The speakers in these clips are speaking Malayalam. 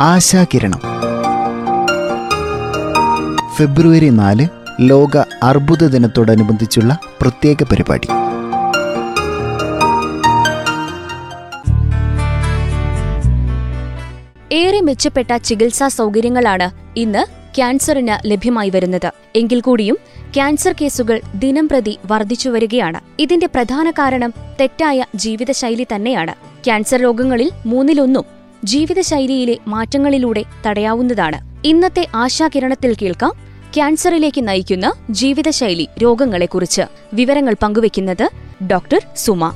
ആശാകിരണം. ഫെബ്രുവരി നാല് ലോക അർബുദ ദിനത്തോടനുബന്ധിച്ചുള്ള പ്രത്യേക പരിപാടി. ഏറെ മെച്ചപ്പെട്ട ചികിത്സാ സൗകര്യങ്ങളാണ് ഇന്ന് ക്യാൻസറിന് ലഭ്യമായി വരുന്നത്. എങ്കിൽ കൂടിയും ക്യാൻസർ കേസുകൾ ദിനംപ്രതി വർദ്ധിച്ചു വരികയാണ്. ഇതിന്റെ പ്രധാന കാരണം തെറ്റായ ജീവിതശൈലി തന്നെയാണ്. ക്യാൻസർ രോഗങ്ങളിൽ മൂന്നിലൊന്നും ജീവിതശൈലിയിലെ മാറ്റങ്ങളിലൂടെ തടയാവുന്നതാണ്. ഇന്നത്തെ ആശാകിരണത്തിൽ കേൾക്കാം ക്യാൻസറിലേക്ക് നയിക്കുന്ന ജീവിതശൈലി രോഗങ്ങളെക്കുറിച്ച് വിവരങ്ങൾ പങ്കുവയ്ക്കുന്നത് ഡോക്ടർ സുമ.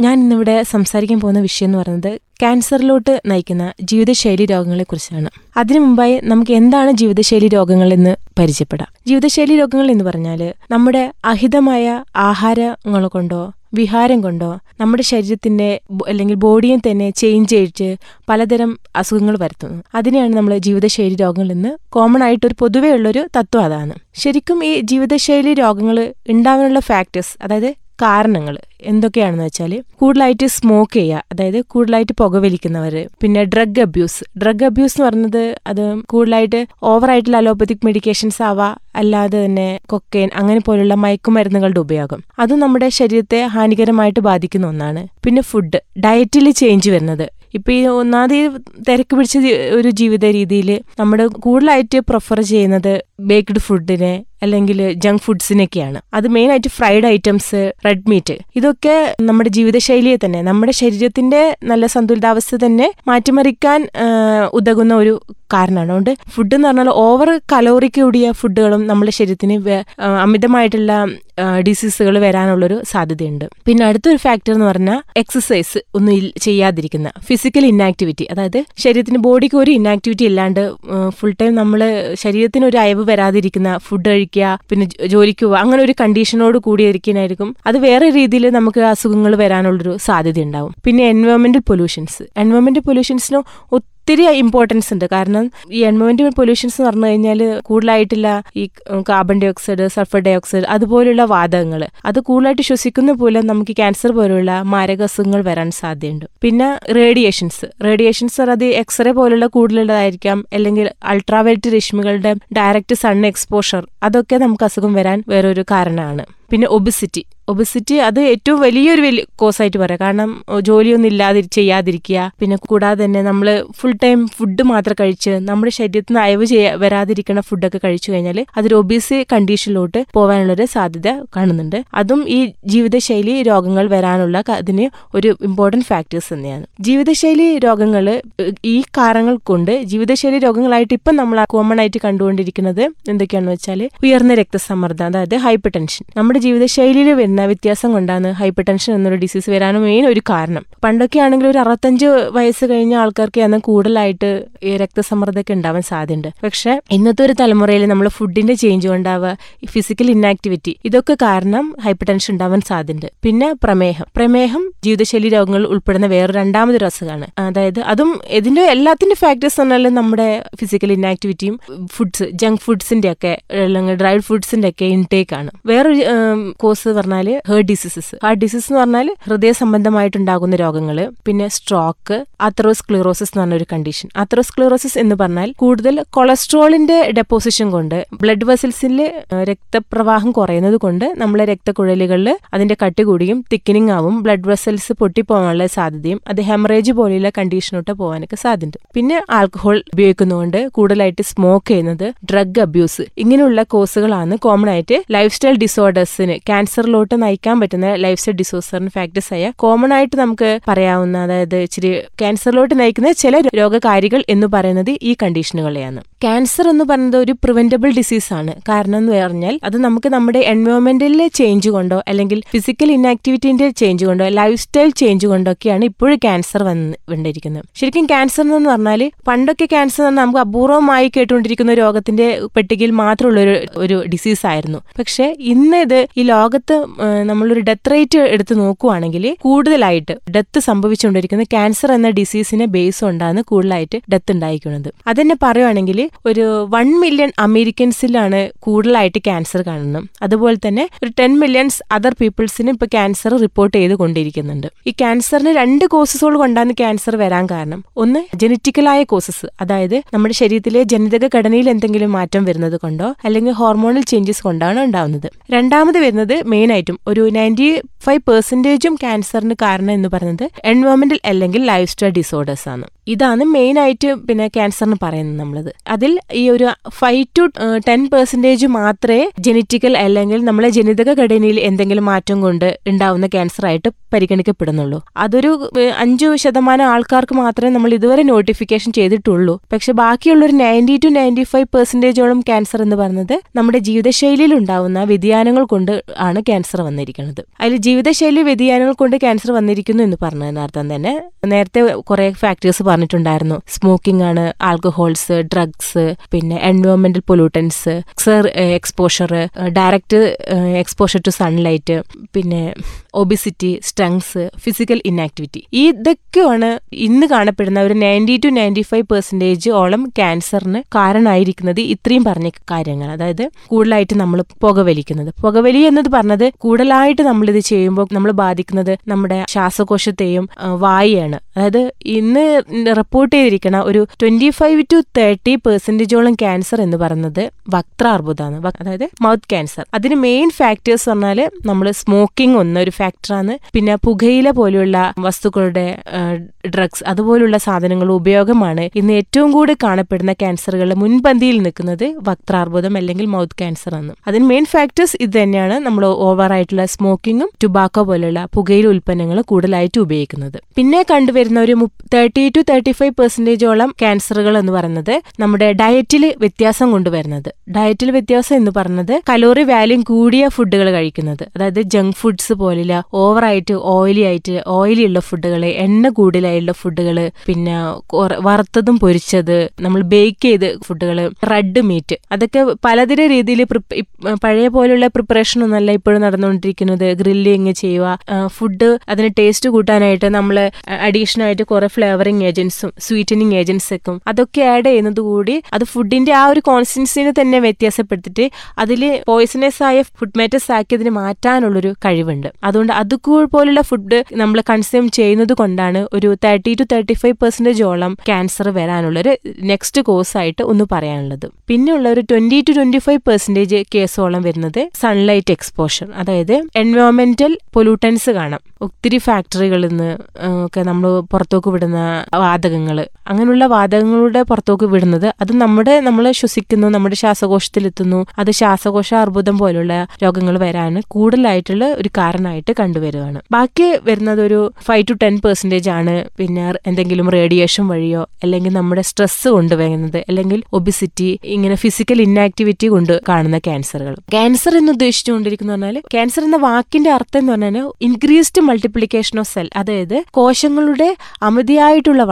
ഞാൻ ഇന്നിവിടെ സംസാരിക്കാൻ പോകുന്ന വിഷയം എന്ന് പറയുന്നത് ക്യാൻസറിലോട്ട് നയിക്കുന്ന ജീവിതശൈലി രോഗങ്ങളെക്കുറിച്ചാണ്. അതിനു മുമ്പായി നമുക്ക് എന്താണ് ജീവിതശൈലി രോഗങ്ങൾ എന്ന് പരിചയപ്പെടാം. ജീവിതശൈലി രോഗങ്ങൾ എന്ന് പറഞ്ഞാൽ നമ്മുടെ അഹിതമായ ആഹാരങ്ങൾ കൊണ്ടോ വിഹാരം കൊണ്ടോ നമ്മുടെ ശരീരത്തിന്റെ അല്ലെങ്കിൽ ബോഡിയെ തന്നെ ചേഞ്ച് ചെയ്ത് പലതരം അസുഖങ്ങൾ വരുത്തുന്നു. അതിനെയാണ് നമ്മൾ ജീവിതശൈലി രോഗങ്ങൾ എന്ന് കോമൺ ആയിട്ട് ഒരു പൊതുവേ ഉള്ളൊരു തത്വം അതാണ്. ശരിക്കും ഈ ജീവിതശൈലി രോഗങ്ങൾ ഉണ്ടാവാനുള്ള ഫാക്ടേഴ്സ് അതായത് കാരണങ്ങൾ എന്തൊക്കെയാണെന്ന് വെച്ചാൽ കൂടുതലായിട്ട് സ്മോക്ക് ചെയ്യുക അതായത് കൂടുതലായിട്ട് പുകവലിക്കുന്നവർ പിന്നെ ഡ്രഗ് അബ്യൂസ് ഡ്രഗ് അബ്യൂസ് എന്ന് പറയുന്നത് അത് കൂടുതലായിട്ട് ഓവറായിട്ടുള്ള അലോപ്പത്തിക് മെഡിക്കേഷൻസ് ആവാം അല്ലാതെ തന്നെ കൊക്കൈൻ അങ്ങനെ പോലുള്ള മയക്കുമരുന്നുകളുടെ ഉപയോഗം. അത് നമ്മുടെ ശരീരത്തെ ഹാനികരമായിട്ട് ബാധിക്കുന്ന ഒന്നാണ്. പിന്നെ ഫുഡ് ഡയറ്റിൽ ചേഞ്ച് വരുന്നത്. ഇപ്പൊ ഈ ഒന്നാമത് തിരക്ക് പിടിച്ച ഒരു ജീവിത രീതിയിൽ നമ്മൾ കൂടുതലായിട്ട് പ്രിഫർ ചെയ്യുന്നത് ബേക്ക്ഡ് ഫുഡിനെ അല്ലെങ്കിൽ ജങ്ക് ഫുഡ്സിനൊക്കെയാണ് അത് മെയിൻ ആയിട്ട് ഫ്രൈഡ് ഐറ്റംസ് റെഡ് മീറ്റ് ഇതൊക്കെ നമ്മുടെ ജീവിതശൈലിയെ തന്നെ നമ്മുടെ ശരീരത്തിന്റെ നല്ല സന്തുലിതാവസ്ഥ തന്നെ മാറ്റിമറിക്കാൻ ഉതകുന്ന ഒരു കാരണമാണ്. അതുകൊണ്ട് ഫുഡ് എന്ന് പറഞ്ഞാൽ ഓവർ കലോറി കൂടിയ ഫുഡുകളും നമ്മുടെ ശരീരത്തിന് അമിതമായിട്ടുള്ള ഡിസീസുകൾ വരാനുള്ളൊരു സാധ്യതയുണ്ട്. പിന്നെ അടുത്തൊരു ഫാക്ടർ എന്ന് പറഞ്ഞാൽ എക്സസൈസ് ഒന്നും ചെയ്യാതിരിക്കുന്ന ഫിസിക്കൽ ഇന്നാക്ടിവിറ്റി അതായത് ശരീരത്തിന് ബോഡിക്ക് ഒരു ഇന്നാക്ടിവിറ്റി ഇല്ലാണ്ട് ഫുൾ ടൈം നമ്മൾ ശരീരത്തിന് ഒരു അയവ് വരാതിരിക്കുന്ന ഫുഡ് കഴിക്കുക പിന്നെ ജോ- ജോലിക്ക് പോവുക അങ്ങനെ ഒരു കണ്ടീഷനോട് കൂടിയിരിക്കാനായിരിക്കും. അത് വേറെ രീതിയിൽ നമുക്ക് അസുഖങ്ങൾ വരാനുള്ളൊരു സാധ്യത ഉണ്ടാവും പിന്നെ എൻവയോൺമെന്റൽ പൊല്യൂഷൻസ് എൻവയോൺമെന്റൽ പൊല്യൂഷൻസിന് ഒത്തിരി ഇമ്പോർട്ടൻസ് ഉണ്ട്. കാരണം ഈ എൻവയോൺമെന്റൽ പൊല്യൂഷൻസ് എന്ന് പറഞ്ഞു കഴിഞ്ഞാൽ കൂടുതലായിട്ടുള്ള ഈ carbon dioxide sulphur dioxide അതുപോലുള്ള വാതകങ്ങൾ. അത് കൂടുതലായിട്ട് ശ്വസിക്കുന്ന പോലെ നമുക്ക് ക്യാൻസർ പോലുള്ള മാരക അസുഖങ്ങൾ വരാൻ സാധ്യതയുണ്ട്. പിന്നെ റേഡിയേഷൻസ് റേഡിയേഷൻസ് അത് എക്സ്റേ പോലുള്ള കൂടുതലുള്ളതായിരിക്കാം. അല്ലെങ്കിൽ അൾട്രാവയലറ്റ് രശ്മികളുടെ ഡയറക്റ്റ് സൺ എക്സ്പോഷർ അതൊക്കെ നമുക്ക് അസുഖം വരാൻ വേറൊരു കാരണമാണ്. പിന്നെ ഒബിസിറ്റി ഒബിസിറ്റി അത് ഏറ്റവും വലിയൊരു വലിയ കോസായിട്ട് പറയാം. കാരണം ജോലിയൊന്നും ഇല്ലാതി ചെയ്യാതിരിക്കുക. പിന്നെ കൂടാതെ തന്നെ നമ്മൾ ഫുൾ ടൈം ഫുഡ് മാത്രം കഴിച്ച് നമ്മുടെ ശരീരത്തിന് അയവ് ചെയ്യാ വരാതിരിക്കുന്ന ഫുഡൊക്കെ കഴിച്ചു കഴിഞ്ഞാൽ അതൊരു ഒബീസ് കണ്ടീഷനിലോട്ട് പോകാനുള്ളൊരു സാധ്യത കാണുന്നുണ്ട്. അതും ഈ ജീവിതശൈലി രോഗങ്ങൾ വരാനുള്ള അതിന് ഒരു ഇമ്പോർട്ടന്റ് ഫാക്ടേഴ്സ് തന്നെയാണ്. ജീവിതശൈലി രോഗങ്ങൾ ഈ കാരണങ്ങൾ കൊണ്ട് ജീവിതശൈലി രോഗങ്ങളായിട്ട് ഇപ്പം നമ്മൾ കോമൺ ആയിട്ട് കണ്ടുകൊണ്ടിരിക്കുന്നത് എന്തൊക്കെയാണെന്ന് വെച്ചാൽ ഉയർന്ന രക്തസമ്മർദ്ദം അതായത് ഹൈപ്പർ ടെൻഷൻ നമ്മുടെ ജീവിതശൈലിയിൽ വരുന്ന വ്യത്യാസം കൊണ്ടാണ് ഹൈപ്പർ ടെൻഷൻ എന്നൊരു ഡിസീസ് വരാനും മെയിൻ ഒരു കാരണം. പണ്ടൊക്കെ ആണെങ്കിൽ ഒരു അറുപത്തഞ്ച് വയസ്സ് കഴിഞ്ഞ ആൾക്കാർക്ക് ആൾക്കാർക്കാണ് കൂടുതലായിട്ട് ഈ രക്തസമ്മർദ്ദമൊക്കെ ഉണ്ടാവാൻ സാധ്യതയുണ്ട്. പക്ഷേ ഇന്നത്തെ ഒരു തലമുറയിൽ നമ്മൾ ഫുഡിന്റെ ചേഞ്ച് കൊണ്ടാവുക ഫിസിക്കൽ ഇന്നാക്ടിവിറ്റി ഇതൊക്കെ കാരണം ഹൈപ്പർ ടെൻഷൻ ഉണ്ടാവാൻ സാധ്യതയുണ്ട്. പിന്നെ പ്രമേഹം. പ്രമേഹം ജീവിതശൈലി രോഗങ്ങൾ ഉൾപ്പെടുന്ന വേറെ രണ്ടാമതൊരു അസുഖമാണ്. അതായത് അതും ഇതിന്റെ എല്ലാത്തിന്റെ ഫാക്ടേഴ്സ് പറഞ്ഞാലും നമ്മുടെ ഫിസിക്കൽ ഇന്നാക്ടിവിറ്റിയും ഫുഡ്സ് ജങ്ക് ഫുഡ്സിന്റെ ഒക്കെ അല്ലെങ്കിൽ ഡ്രൈഡ് ഫുഡ്സിന്റെ ഒക്കെ ഇൻടേക്ക് ആണ്. വേറൊരു കോസ് പറഞ്ഞാൽ ഹേർട്ട് ഡിസീസസ് ഹാർട്ട് ഡിസീസ് എന്ന് പറഞ്ഞാൽ ഹൃദയ സംബന്ധമായിട്ടുണ്ടാകുന്ന രോഗങ്ങൾ പിന്നെ സ്ട്രോക്ക് അത്രോസ്ക്ലിറോസിസ് എന്ന് പറഞ്ഞ ഒരു കണ്ടീഷൻ അത്രോസ്ക്ലിറോസിസ് എന്ന് പറഞ്ഞാൽ കൂടുതൽ കൊളസ്ട്രോളിന്റെ ഡെപ്പോസിഷൻ കൊണ്ട് ബ്ലഡ് വെസൽസിൽ രക്തപ്രവാഹം കുറയുന്നത് കൊണ്ട് നമ്മളെ രക്തക്കുഴലുകളിൽ അതിന്റെ കട്ടി കൂടിയും തിക്കനിങ് ആവും ബ്ലഡ് വെസൽസ് പൊട്ടിപ്പോകാനുള്ള സാധ്യതയും അത് ഹെമറേജ് പോലെയുള്ള കണ്ടീഷനോട്ട് പോകാനൊക്കെ സാധ്യത പിന്നെ ആൽക്കഹോൾ ഉപയോഗിക്കുന്നതുകൊണ്ട് കൂടുതലായിട്ട് സ്മോക്ക് ചെയ്യുന്നത് ഡ്രഗ് അബ്യൂസ് ഇങ്ങനെയുള്ള കോസുകളാണ് കോമൺ ആയിട്ട് ലൈഫ് സ്റ്റൈൽ ഡിസോർഡേഴ്സിന് ക്യാൻസറിലോട്ട് നയിക്കാൻ പറ്റുന്ന ലൈഫ് സ്റ്റൈൽ ഡിസോസറിന് ഫാക്ടേഴ്സ് ആയ കോമൺ ആയിട്ട് നമുക്ക് പറയാവുന്ന അതായത് ഇച്ചിരി ക്യാൻസറിലോട്ട് നയിക്കുന്ന ചില രോഗകാരികൾ എന്ന് പറയുന്നത് ഈ കണ്ടീഷനുകളെയാണ് ക്യാൻസർ എന്ന് പറയുന്നത് ഒരു പ്രിവെന്റബിൾ ഡിസീസ് ആണ്. കാരണം എന്ന് പറഞ്ഞാൽ അത് നമുക്ക് നമ്മുടെ എൻവയോൺമെന്റിലെ ചേഞ്ച് കൊണ്ടോ അല്ലെങ്കിൽ ഫിസിക്കൽ ഇൻആക്ടിവിറ്റിന്റെ ചേഞ്ച് കൊണ്ടോ ലൈഫ് സ്റ്റൈൽ ചേഞ്ച് കൊണ്ടോ ഒക്കെയാണ് ഇപ്പോഴും ക്യാൻസർ വന്ന് കൊണ്ടിരിക്കുന്നത് ശരിക്കും ക്യാൻസർ എന്ന് പറഞ്ഞാൽ പണ്ടൊക്കെ ക്യാൻസർ എന്ന് നമുക്ക് അപൂർവമായി കേട്ടുകൊണ്ടിരിക്കുന്ന രോഗത്തിന്റെ പെട്ടികയിൽ മാത്രമുള്ള ഒരു ഒരു ഡിസീസ് ആയിരുന്നു. പക്ഷെ ഇന്ന് ഇത് ഈ ലോകത്ത് നമ്മളൊരു ഡെത്ത് റേറ്റ് എടുത്ത് നോക്കുവാണെങ്കിൽ കൂടുതലായിട്ട് ഡെത്ത് സംഭവിച്ചുകൊണ്ടിരിക്കുന്ന ക്യാൻസർ എന്ന ഡിസീസിനെ ബേസ് കൊണ്ടാണ് കൂടുതലായിട്ട് ഡെത്ത് ഉണ്ടായിരിക്കുന്നത്. അതെന്നെ പറയുവാണെങ്കിൽ ഒരു വൺ മില്യൺ അമേരിക്കൻസിലാണ് കൂടുതലായിട്ട് ക്യാൻസർ കാണുന്നത്. അതുപോലെ തന്നെ ഒരു ടെൻ മില്യൺസ് അതർ പീപ്പിൾസിന് ഇപ്പൊ ക്യാൻസർ റിപ്പോർട്ട് ചെയ്ത് കൊണ്ടിരിക്കുന്നുണ്ട് ഈ ക്യാൻസറിന് രണ്ട് കോസസുകൾ കൊണ്ടാണ് ക്യാൻസർ വരാൻ കാരണം. ഒന്ന് ജനറ്റിക്കലായ കോസസ് അതായത് നമ്മുടെ ശരീരത്തിലെ ജനിതക ഘടനയിൽ എന്തെങ്കിലും മാറ്റം വരുന്നത് കൊണ്ടോ അല്ലെങ്കിൽ ഹോർമോണൽ ചേഞ്ചസ് കൊണ്ടാണ് ഉണ്ടാവുന്നത്. രണ്ടാമത് വരുന്നത് മെയിൻ ആയിട്ടും ഒരു നയന്റി ഫൈവ് പെർസെന്റേജും ക്യാൻസറിന് കാരണം എന്ന് പറയുന്നത് എൻവയോൺമെന്റൽ അല്ലെങ്കിൽ ലൈഫ് സ്റ്റൈൽ ഡിസോർഡേഴ്സ് ആണ്. ഇതാണ് മെയിൻ ആയിട്ട് പിന്നെ ക്യാൻസറിന് പറയുന്നത് നമ്മളത്. അതിൽ ഈ ഒരു ഫൈവ് ടു ടെൻ പെർസെന്റേജ് മാത്രമേ ജനറ്റിക്കൽ അല്ലെങ്കിൽ നമ്മളെ ജനിതക ഘടനയിൽ എന്തെങ്കിലും മാറ്റം കൊണ്ട് ഉണ്ടാവുന്ന ക്യാൻസർ ആയിട്ട് പരിഗണിക്കപ്പെടുന്നുള്ളൂ. അതൊരു അഞ്ചു ശതമാനം ആൾക്കാർക്ക് മാത്രമേ നമ്മൾ ഇതുവരെ നോട്ടിഫിക്കേഷൻ ചെയ്തിട്ടുള്ളൂ. പക്ഷെ ബാക്കിയുള്ള ഒരു നയന്റി ടു നയന്റി ഫൈവ് പെർസെന്റേജോളം ക്യാൻസർ എന്ന് പറയുന്നത് നമ്മുടെ ജീവിതശൈലിയിൽ ഉണ്ടാവുന്ന വ്യതിയാനങ്ങൾ കൊണ്ട് ആണ് ക്യാൻസർ വന്നിരിക്കുന്നത്. അതിൽ ജീവിതശൈലി വ്യതിയാനങ്ങൾ കൊണ്ട് ക്യാൻസർ വന്നിരിക്കുന്നു എന്ന് പറഞ്ഞതിനർത്ഥം തന്നെ നേരത്തെ കുറെ ഫാക്ടേഴ്സ് പറഞ്ഞിട്ടുണ്ടായിരുന്നു. സ്മോക്കിംഗ് ആണ് ആൽക്കഹോൾസ് ഡ്രഗ്സ് പിന്നെ എൻവയോൺമെന്റൽ pollutants sun exposure direct exposure to sunlight പിന്നെ ഒബിസിറ്റി സ്ട്രങ്സ് ഫിസിക്കൽ ഇന്നാക്ടിവിറ്റി ഇതൊക്കെയാണ് ഇന്ന് കാണപ്പെടുന്ന ഒരു ninety to ninety five percentage ഓളം ക്യാൻസറിന് കാരണമായിരിക്കുന്നത് ഇത്രയും പറഞ്ഞ കാര്യങ്ങൾ. അതായത് കൂടുതലായിട്ട് നമ്മൾ പുകവലിക്കുന്നത്. പുകവലി എന്നത് പറഞ്ഞത് കൂടുതലായിട്ട് നമ്മൾ ഇത് ചെയ്യുമ്പോൾ നമ്മൾ ബാധിക്കുന്നത് നമ്മുടെ ശ്വാസകോശത്തെയും വായയാണ്. അതായത് ഇന്ന് റിപ്പോർട്ട് ചെയ്തിരിക്കുന്ന ഒരു ട്വന്റി ഫൈവ് ടു തേർട്ടി പെർസെന്റേജോളം ക്യാൻസർ എന്ന് പറയുന്നത് വക്രാർബുദമാണ് വ- അതായത് മൗത്ത് ക്യാൻസർ അതിന് മെയിൻ ഫാക്ടേഴ്സ് പറഞ്ഞാൽ നമ്മൾ സ്മോക്കിംഗ് ഒന്ന് ഒരു ഫാക്ടറാണ് പിന്നെ പുകയില പോലെയുള്ള വസ്തുക്കളുടെ ഡ്രഗ്സ് അതുപോലുള്ള സാധനങ്ങളുടെ ഉപയോഗമാണ് ഇന്ന് ഏറ്റവും കൂടുതൽ കാണപ്പെടുന്ന ക്യാൻസറുകളുടെ മുൻപന്തിയിൽ നിൽക്കുന്നത് വക്രാർബുദം അല്ലെങ്കിൽ മൗത്ത് ക്യാൻസർ ആണ്. അതിന് മെയിൻ ഫാക്ടേഴ്സ് ഇത് തന്നെയാണ് നമ്മൾ ഓവർ ആയിട്ടുള്ള സ്മോക്കിങ്ങും ടുബാക്കോ പോലെയുള്ള പുകയില ഉൽപ്പന്നങ്ങൾ കൂടുതലായിട്ട് ഉപയോഗിക്കുന്നത്. പിന്നെ കണ്ടുവരുന്ന ഒരു തേർട്ടി ടു തേർട്ടി ഫൈവ് പെർസെന്റേജോളം ക്യാൻസറുകൾ എന്ന് പറയുന്നത് നമ്മുടെ ഡയറ്റിൽ വ്യത്യാസം കൊണ്ടുവരുന്നത്. ഡയറ്റിൽ വ്യത്യാസം എന്ന് പറയുന്നത് കലോറി വാല്യൂ കൂടിയ ഫുഡുകൾ കഴിക്കുന്നത്. അതായത് ജങ്ക് ഫുഡ്സ് പോലെയുള്ള ഓവറായിട്ട് ഓയിലി ആയിട്ട് ഓയിലി ഉള്ള ഫുഡുകൾ എണ്ണ കൂടുതലായുള്ള ഫുഡുകൾ പിന്നെ വറുത്തതും പൊരിച്ചത് നമ്മൾ ബേക്ക് ചെയ്ത് ഫുഡുകൾ റെഡ് മീറ്റ്. അതൊക്കെ പലതര രീതിയിൽ പഴയ പോലുള്ള പ്രിപ്പറേഷൻ ഒന്നല്ല ഇപ്പോഴും നടന്നുകൊണ്ടിരിക്കുന്നത്. ഗ്രില്ലിങ് ചെയ്യുക ഫുഡ് അതിന് ടേസ്റ്റ് കൂട്ടാനായിട്ട് നമ്മൾ അഡീഷണൽ ആയിട്ട് കുറെ ഫ്ലേവറിങ് ഏജൻസും സ്വീറ്റനിങ് ഏജൻസൊക്കെ അതൊക്കെ ആഡ് ചെയ്യുന്നത് കൂടി അത് ഫുഡിന്റെ ആ ഒരു കോൺസിസ്റ്റൻസിനെ തന്നെ വ്യത്യാസപ്പെടുത്തിട്ട് അതിൽ പോയിസണസ് ആയ ഫുഡ് മാറ്റേഴ്സ് ആക്കിയതിന് മാറ്റാനുള്ളൊരു കഴിവുണ്ട്. അതുകൊണ്ട് അതുകൂൾ പോലുള്ള ഫുഡ് നമ്മൾ കൺസ്യൂം ചെയ്യുന്നത് കൊണ്ടാണ് ഒരു തേർട്ടി ടു തേർട്ടി ഫൈവ് പെർസെന്റേജോളം ക്യാൻസർ വരാനുള്ളൊരു നെക്സ്റ്റ് കോഴ്സ് ആയിട്ട് ഒന്ന് പറയാനുള്ളത്. പിന്നെയുള്ള ഒരു twenty to twenty five percentage കേസോളം വരുന്നത് സൺലൈറ്റ് എക്സ്പോഷർ അതായത് എൻവയോൺമെന്റൽ പൊല്യൂട്ടൻസ് കാണാം. ഒത്തിരി ഫാക്ടറികളിൽ നിന്ന് ഒക്കെ നമ്മൾ പുറത്തേക്ക് വിടുന്ന വാതകങ്ങൾ. അങ്ങനെയുള്ള വാതകങ്ങളുടെ പുറത്തേക്ക് വിടുന്നത് അത് നമ്മുടെ നമ്മൾ ശ്വസിക്കുന്നു നമ്മുടെ ശ്വാസകോശത്തിലെത്തുന്നു. അത് ശ്വാസകോശ അർബുദം പോലുള്ള രോഗങ്ങൾ വരാൻ കൂടുതലായിട്ടുള്ള ഒരു കാരണമായിട്ട് കണ്ടുവരികയാണ് ബാക്കി വരുന്നത് ഒരു ഫൈവ് ടു ടെൻ പെർസെന്റേജ് ആണ്. പിന്നെ എന്തെങ്കിലും റേഡിയേഷൻ വഴിയോ അല്ലെങ്കിൽ നമ്മുടെ സ്ട്രെസ് കൊണ്ടുവരുന്നത് അല്ലെങ്കിൽ ഒബിസിറ്റി ഇങ്ങനെ ഫിസിക്കൽ ഇന്നാക്ടിവിറ്റി കൊണ്ട് കാണുന്ന ക്യാൻസറുകൾ ക്യാൻസർ എന്ന് ഉദ്ദേശിച്ചുകൊണ്ടിരിക്കുന്ന പറഞ്ഞാൽ ക്യാൻസർ എന്ന വാക്കിന്റെ അർത്ഥം എന്ന് പറഞ്ഞാൽ ഇൻക്രീസ്ഡ് മൾട്ടിപ്ലിക്കേഷൻ ഓഫ് സെൽ അതായത് കോശങ്ങളുടെ അമിതിയായിട്ടുള്ള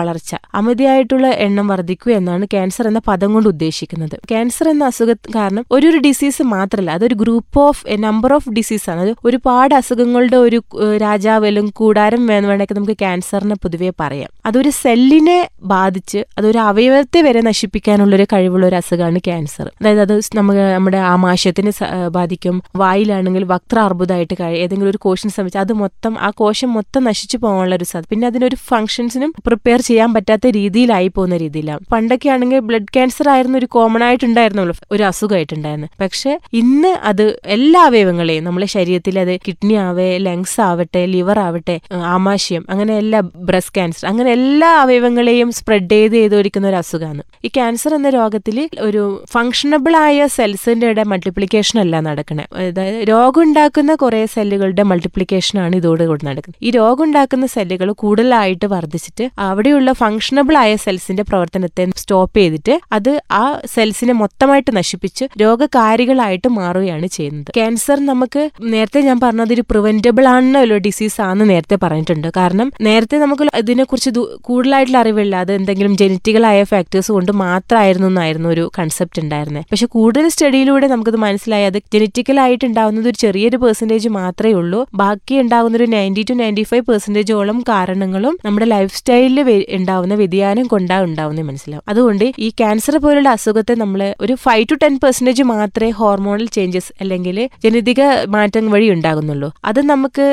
അമിതിയായിട്ടുള്ള എണ്ണം വർദ്ധിക്കുക എന്നാണ് ക്യാൻസർ എന്ന പദം കൊണ്ട് ഉദ്ദേശിക്കുന്നത്. ക്യാൻസർ എന്ന അസുഖ കാരണം ഒരു ഡിസീസ് മാത്രമല്ല അതൊരു group of number of disease ആണ്. അത് ഒരുപാട് അസുഖങ്ങളുടെ ഒരു രാജാവ് രാജാവലും കൂടാരം വേണം വേണമെങ്കിൽ നമുക്ക് ക്യാൻസറിനെ പൊതുവെ പറയാം. അതൊരു സെല്ലിനെ ബാധിച്ച് അതൊരു അവയവത്തെ വരെ നശിപ്പിക്കാനുള്ള ഒരു കഴിവുള്ള ഒരു അസുഖമാണ് ക്യാൻസർ. അതായത് അത് നമുക്ക് നമ്മുടെ ആമാശയത്തിനെ ബാധിക്കും വായിലാണെങ്കിൽ വക്ര അർബുദമായിട്ട് ഏതെങ്കിലും ഒരു കോശം സംബന്ധിച്ച് അത് മൊത്തം ആ കോശം മൊത്തം നശിച്ചു പോകാനുള്ള ഒരു സാധ്യത. പിന്നെ അതിനൊരു ഫംഗ്ഷൻസിനും പ്രിപ്പയർ ചെയ്യാൻ പറ്റാത്ത രീതിയിലായി പോകുന്ന രീതിയിലാണ് പണ്ടൊക്കെ ആണെങ്കിൽ ബ്ലഡ് ക്യാൻസർ ആയിരുന്നു ഒരു കോമൺ ആയിട്ടുണ്ടായിരുന്നുള്ളൂ. ഒരു അസുഖമായിട്ടുണ്ടായിരുന്നു. പക്ഷെ ഇന്ന് അത് എല്ലാ അവയവങ്ങളെയും നമ്മളെ ശരീരത്തിൽ അത് കിഡ്നി ആവേ ലങ്സ് ആവട്ടെ ലിവർ ആവട്ടെ ആമാശയം അങ്ങനെ എല്ലാ ബ്രസ്റ്റ് ക്യാൻസർ അങ്ങനെ എല്ലാ അവയവങ്ങളെയും സ്പ്രെഡ് ചെയ്ത് ചെയ്തൊരിക്കുന്ന ഒരു അസുഖമാണ് ഈ ക്യാൻസർ എന്ന രോഗത്തിൽ ഒരു ഫങ്ഷണബിൾ ആയ സെൽസിന്റെ മൾട്ടിപ്ലിക്കേഷൻ അല്ല നടക്കണേ. അതായത് രോഗം ഉണ്ടാക്കുന്ന കുറെ സെല്ലുകളുടെ മൾട്ടിപ്ലിക്കേഷൻ ആണ് ഇതോടുകൂടി നടക്കുന്നത്. ഈ രോഗം ഉണ്ടാക്കുന്ന സെല്ലുകൾ കൂടുതലായിട്ട് വർദ്ധിച്ചിട്ട് അവിടെയുള്ള അവിടെയുള്ള ഫംഗ്ഷണബിൾ ആയ സെൽസിന്റെ പ്രവർത്തനത്തെ സ്റ്റോപ്പ് ചെയ്തിട്ട് അത് ആ സെൽസിനെ മൊത്തമായിട്ട് നശിപ്പിച്ച് രോഗകാരികളായിട്ട് മാറുകയാണ് ചെയ്യുന്നത്. ക്യാൻസർ നമുക്ക് നേരത്തെ ഞാൻ പറഞ്ഞത് ഒരു പ്രിവെന്റബിൾ ആണെന്നല്ലോ ഡിസീസ് ആണെന്ന് നേരത്തെ പറഞ്ഞിട്ടുണ്ട്. കാരണം നേരത്തെ നമുക്ക് ഇതിനെക്കുറിച്ച് കൂടുതലായിട്ടുള്ള അറിവില്ല അത് എന്തെങ്കിലും ജനറ്റിക്കലായ ഫാക്ടേഴ്സ് കൊണ്ട് മാത്രമായിരുന്നു എന്നായിരുന്നു ഒരു കൺസെപ്റ്റ് ഉണ്ടായിരുന്നത്. പക്ഷെ കൂടുതൽ സ്റ്റഡിയിലൂടെ നമുക്കത് മനസ്സിലായി. അത് ജനറ്റിക്കലായിട്ട് ഉണ്ടാകുന്നത് ഒരു ചെറിയൊരു പെർസെന്റേജ് മാത്രമേ ഉള്ളൂ. ബാക്കി ഉണ്ടാകുന്ന ഒരു നയന്റി ടു നയന്റി ഫൈവ് പെർസെന്റേജോളം കാരണങ്ങളും നമ്മുടെ ലൈഫ് സ്റ്റൈലിൽ ഉണ്ടാവുന്ന വ്യതിയാനം കൊണ്ടാ ഉണ്ടാവുന്നത് മനസ്സിലാവും. അതുകൊണ്ട് ഈ ക്യാൻസർ പോലുള്ള അസുഖത്തെ നമ്മൾ ഒരു ഫൈവ് ടു ടെൻ പെർസെന്റേജ് മാത്രമേ ഹോർമോണൽ ചേഞ്ചസ് അല്ലെങ്കിൽ ജനിതക മാറ്റം വഴി ഉണ്ടാകുന്നുള്ളൂ. അത് നമുക്ക്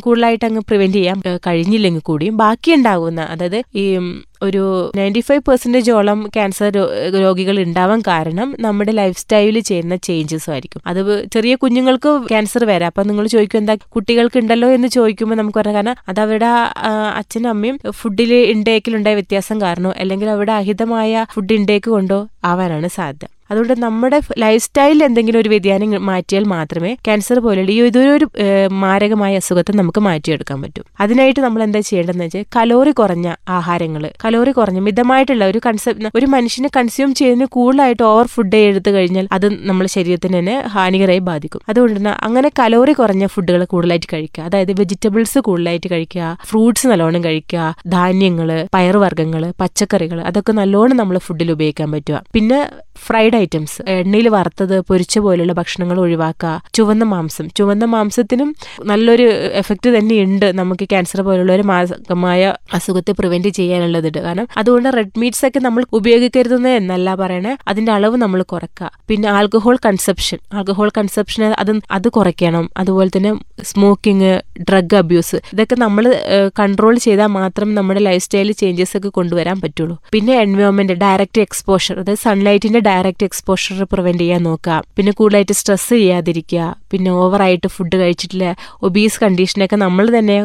കൂടുതലായിട്ട് അങ്ങ് പ്രിവെന്റ് ചെയ്യാൻ കഴിഞ്ഞില്ലെങ്കിൽ കൂടിയും ബാക്കി ഉണ്ടാകുന്ന അതായത് ഈ ഒരു നയന്റി ഫൈവ് പെർസെന്റേജോളം ക്യാൻസർ രോഗികൾ ഉണ്ടാവാൻ കാരണം നമ്മുടെ ലൈഫ് സ്റ്റൈലിൽ ചെയ്യുന്ന ചേഞ്ചസും ആയിരിക്കും. അത് ചെറിയ കുഞ്ഞുങ്ങൾക്ക് ക്യാൻസർ വരാം. അപ്പം നിങ്ങൾ ചോദിക്കും എന്താ കുട്ടികൾക്ക് ഉണ്ടല്ലോ എന്ന് ചോദിക്കുമ്പോൾ നമുക്ക് പറയാം കാരണം അത് അവരുടെ അച്ഛനും അമ്മയും ഫുഡിൽ ഇൻടേക്കിലുണ്ടായ വ്യത്യാസം കാരണോ അല്ലെങ്കിൽ അവരുടെ അഹിതമായ ഫുഡ് ഇൻടേക്ക് കൊണ്ടോ ആവാനാണ് സാധ്യത അതുകൊണ്ട് നമ്മുടെ ലൈഫ് സ്റ്റൈലിൽ എന്തെങ്കിലും ഒരു വ്യതിയാനം മാറ്റിയാൽ മാത്രമേ ക്യാൻസർ പോലെയുള്ള ഈ ഇതൊരു മാരകമായ അസുഖത്തെ നമുക്ക് മാറ്റിയെടുക്കാൻ പറ്റും. അതിനായിട്ട് നമ്മൾ എന്താ ചെയ്യേണ്ടതെന്ന് വെച്ചാൽ കലോറി കുറഞ്ഞ ആഹാരങ്ങൾ കലോറി കുറഞ്ഞ മിതമായിട്ടുള്ള ഒരു കൺസെപ്റ്റ് ഒരു മനുഷ്യനെ കൺസ്യൂം ചെയ്യുന്ന കൂടുതലായിട്ട് ഓവർ ഫുഡ് എടുത്തു കഴിഞ്ഞാൽ അത് നമ്മുടെ ശരീരത്തിന് തന്നെ ഹാനികരമായി ബാധിക്കും. അതുകൊണ്ട് തന്നെ അങ്ങനെ കലോറി കുറഞ്ഞ ഫുഡുകൾ കൂടുതലായിട്ട് കഴിക്കുക. അതായത് വെജിറ്റബിൾസ് കൂടുതലായിട്ട് കഴിക്കുക ഫ്രൂട്ട്സ് നല്ലോണം കഴിക്കുക ധാന്യങ്ങൾ പയറുവർഗങ്ങൾ പച്ചക്കറികൾ അതൊക്കെ നല്ലോണം നമ്മൾ ഫുഡിൽ ഉപയോഗിക്കാൻ പറ്റുക. പിന്നെ ഫ്രൈഡ് ഐറ്റംസ്. എണ്ണയിൽ വറുത്തത് പൊരിച്ച പോലുള്ള ഭക്ഷണങ്ങൾ ഒഴിവാക്കുക ചുവന്ന മാംസം. ചുവന്ന മാംസത്തിനും നല്ലൊരു എഫക്റ്റ് തന്നെ ഉണ്ട് നമുക്ക് ക്യാൻസർ പോലുള്ള ഒരു മാസമായ അസുഖത്തെ പ്രിവെന്റ് ചെയ്യാനുള്ളത് കാരണം അതുകൊണ്ട് റെഡ് മീറ്റ്സ് ഒക്കെ നമ്മൾ ഉപയോഗിക്കരുതെന്ന് എന്നല്ല പറയണേ. അതിന്റെ അളവ് നമ്മൾ കുറക്കുക. പിന്നെ ആൽക്കഹോൾ കൺസെപ്ഷൻ ആൽക്കഹോൾ കൺസെപ്ഷൻ അത് അത് കുറയ്ക്കണം. അതുപോലെ തന്നെ സ്മോക്കിംഗ് ഡ്രഗ് അബ്യൂസ് ഇതൊക്കെ നമ്മൾ കൺട്രോൾ ചെയ്താൽ മാത്രം നമ്മുടെ ലൈഫ് സ്റ്റൈലിൽ ചേഞ്ചസ് ഒക്കെ കൊണ്ടുവരാൻ പറ്റുള്ളൂ. പിന്നെ എൻവയോൺമെന്റ് ഡയറക്റ്റ് എക്സ്പോഷർ അതായത് സൺലൈറ്റിന്റെ ഡയറക്റ്റ് എക്സ്പോഷർ പ്രിവെന്റ് ചെയ്യാൻ നോക്കുക. പിന്നെ കൂടുതലായിട്ട് സ്ട്രെസ് ചെയ്യാതിരിക്കുക. പിന്നെ ഓവറായിട്ട് ഫുഡ് കഴിച്ചിട്ടില്ല ഒബീസ് കണ്ടീഷനൊക്കെ നമ്മൾ തന്നെ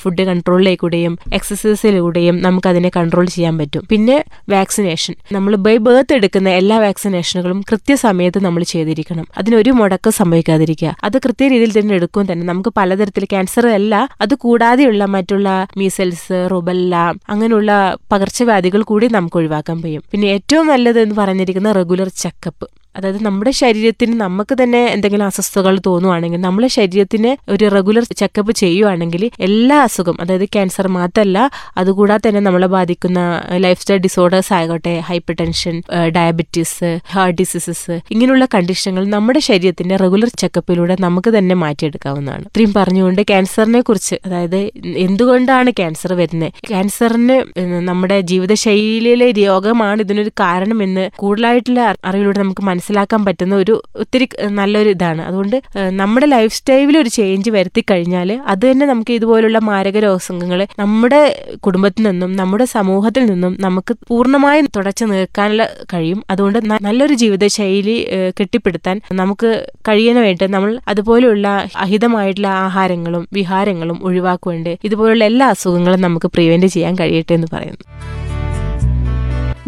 ഫുഡ് കൺട്രോളിലേക്കൂടെയും എക്സസൈസിലൂടെയും നമുക്ക് അതിനെ കൺട്രോൾ ചെയ്യാൻ പറ്റും. പിന്നെ വാക്സിനേഷൻ നമ്മൾ ബൈ ബേർത്ത് എടുക്കുന്ന എല്ലാ വാക്സിനേഷനുകളും കൃത്യസമയത്ത് നമ്മൾ ചെയ്തിരിക്കണം. അതിനൊരു മുടക്കം സംഭവിക്കാതിരിക്കുക. അത് കൃത്യ രീതിയിൽ തന്നെ എടുക്കും തന്നെ നമുക്ക് പലതരത്തിൽ ക്യാൻസർ അല്ല അത് കൂടാതെയുള്ള മറ്റുള്ള മീസൽസ് റുബല്ല അങ്ങനെയുള്ള പകർച്ചവ്യാധികൾ കൂടി നമുക്ക് ഒഴിവാക്കാൻ കഴിയും. പിന്നെ ഏറ്റവും നല്ലത് എന്ന് പറഞ്ഞിരിക്കുന്ന റെഗുലർ ചെക്കപ്പ്. അതായത് നമ്മുടെ ശരീരത്തിന് നമുക്ക് തന്നെ എന്തെങ്കിലും അസ്വസ്ഥതകൾ തോന്നുവാണെങ്കിൽ നമ്മുടെ ശരീരത്തിന് ഒരു റെഗുലർ ചെക്കപ്പ് ചെയ്യുവാണെങ്കിൽ എല്ലാ അസുഖം അതായത് ക്യാൻസർ മാത്രമല്ല അതുകൂടാതെ തന്നെ നമ്മളെ ബാധിക്കുന്ന ലൈഫ് സ്റ്റൈൽ ഡിസോർഡേഴ്സ് ആയിക്കോട്ടെ hypertension diabetes heart diseases ഇങ്ങനെയുള്ള കണ്ടീഷനുകൾ നമ്മുടെ ശരീരത്തിന്റെ റെഗുലർ ചെക്കപ്പിലൂടെ നമുക്ക് തന്നെ മാറ്റിയെടുക്കാവുന്നതാണ്. ഇത്രയും പറഞ്ഞുകൊണ്ട് ക്യാൻസറിനെ കുറിച്ച് അതായത് എന്തുകൊണ്ടാണ് ക്യാൻസർ വരുന്നത് ക്യാൻസറിന് നമ്മുടെ ജീവിതശൈലിയിലെ രോഗമാണ് ഇതിനൊരു കാരണമെന്ന് കൂടുതലായിട്ടുള്ള അറിവിലൂടെ നമുക്ക് മനസ്സിലാക്കാൻ പറ്റുന്ന ഒരു ഒത്തിരി നല്ലൊരു ഇതാണ്. അതുകൊണ്ട് നമ്മുടെ ലൈഫ് സ്റ്റൈലിൽ ഒരു ചേഞ്ച് വരുത്തി കഴിഞ്ഞാൽ അത് തന്നെ നമുക്ക് ഇതുപോലുള്ള മാരക രോഗങ്ങൾ നമ്മുടെ കുടുംബത്തിൽ നിന്നും നമ്മുടെ സമൂഹത്തിൽ നിന്നും നമുക്ക് പൂർണമായും തുടച്ചു നീക്കാനുള്ള കഴിയും. അതുകൊണ്ട് നല്ലൊരു ജീവിതശൈലി കെട്ടിപ്പടുത്താൻ നമുക്ക് കഴിയാനായിട്ട് നമ്മൾ അതുപോലെയുള്ള അഹിതമായിട്ടുള്ള ആഹാരങ്ങളും വിഹാരങ്ങളും ഒഴിവാക്കുകൊണ്ട് ഇതുപോലുള്ള എല്ലാ അസുഖങ്ങളും നമുക്ക് പ്രിവെന്റ് ചെയ്യാൻ കഴിയട്ടെ എന്ന് പറയുന്നു.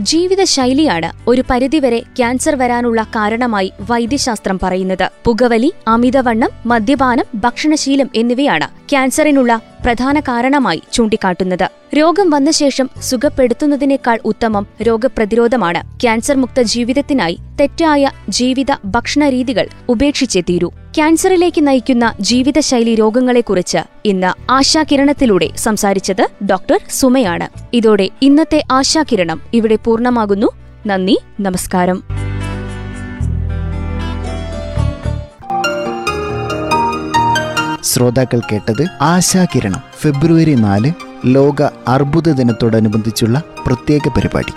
ജീവിതശൈലിയാണ് ഒരു പരിധിവരെ ക്യാൻസർ വരാനുള്ള കാരണമായി വൈദ്യശാസ്ത്രം പറയുന്നത്. പുകവലി അമിതവണ്ണം മദ്യപാനം ഭക്ഷണശീലം എന്നിവയാണ് ക്യാൻസറിനുള്ള പ്രധാന കാരണമായി ചൂണ്ടിക്കാട്ടുന്നത്. രോഗം വന്ന ശേഷം സുഖപ്പെടുത്തുന്നതിനേക്കാൾ ഉത്തമം രോഗപ്രതിരോധമാണ്. ക്യാൻസർ മുക്ത ജീവിതത്തിനായി തെറ്റായ ജീവിത ഭക്ഷണ രീതികൾ ഉപേക്ഷിച്ചേ തീരൂ. ക്യാൻസറിലേക്ക് നയിക്കുന്ന ജീവിതശൈലി രോഗങ്ങളെക്കുറിച്ച് ഇന്ന് ആശാകിരണത്തിലൂടെ സംസാരിച്ചത് ഡോക്ടർ സുമയാണ്. ഇതോടെ ഇന്നത്തെ ആശാകിരണം ഇവിടെ പൂർണമാകുന്നു. നന്ദി നമസ്കാരം. ശ്രോതാക്കൾ കേട്ടത് ആശാകിരണം ഫെബ്രുവരി നാല് ലോക അർബുദ ദിനത്തോടനുബന്ധിച്ചുള്ള പ്രത്യേക പരിപാടി.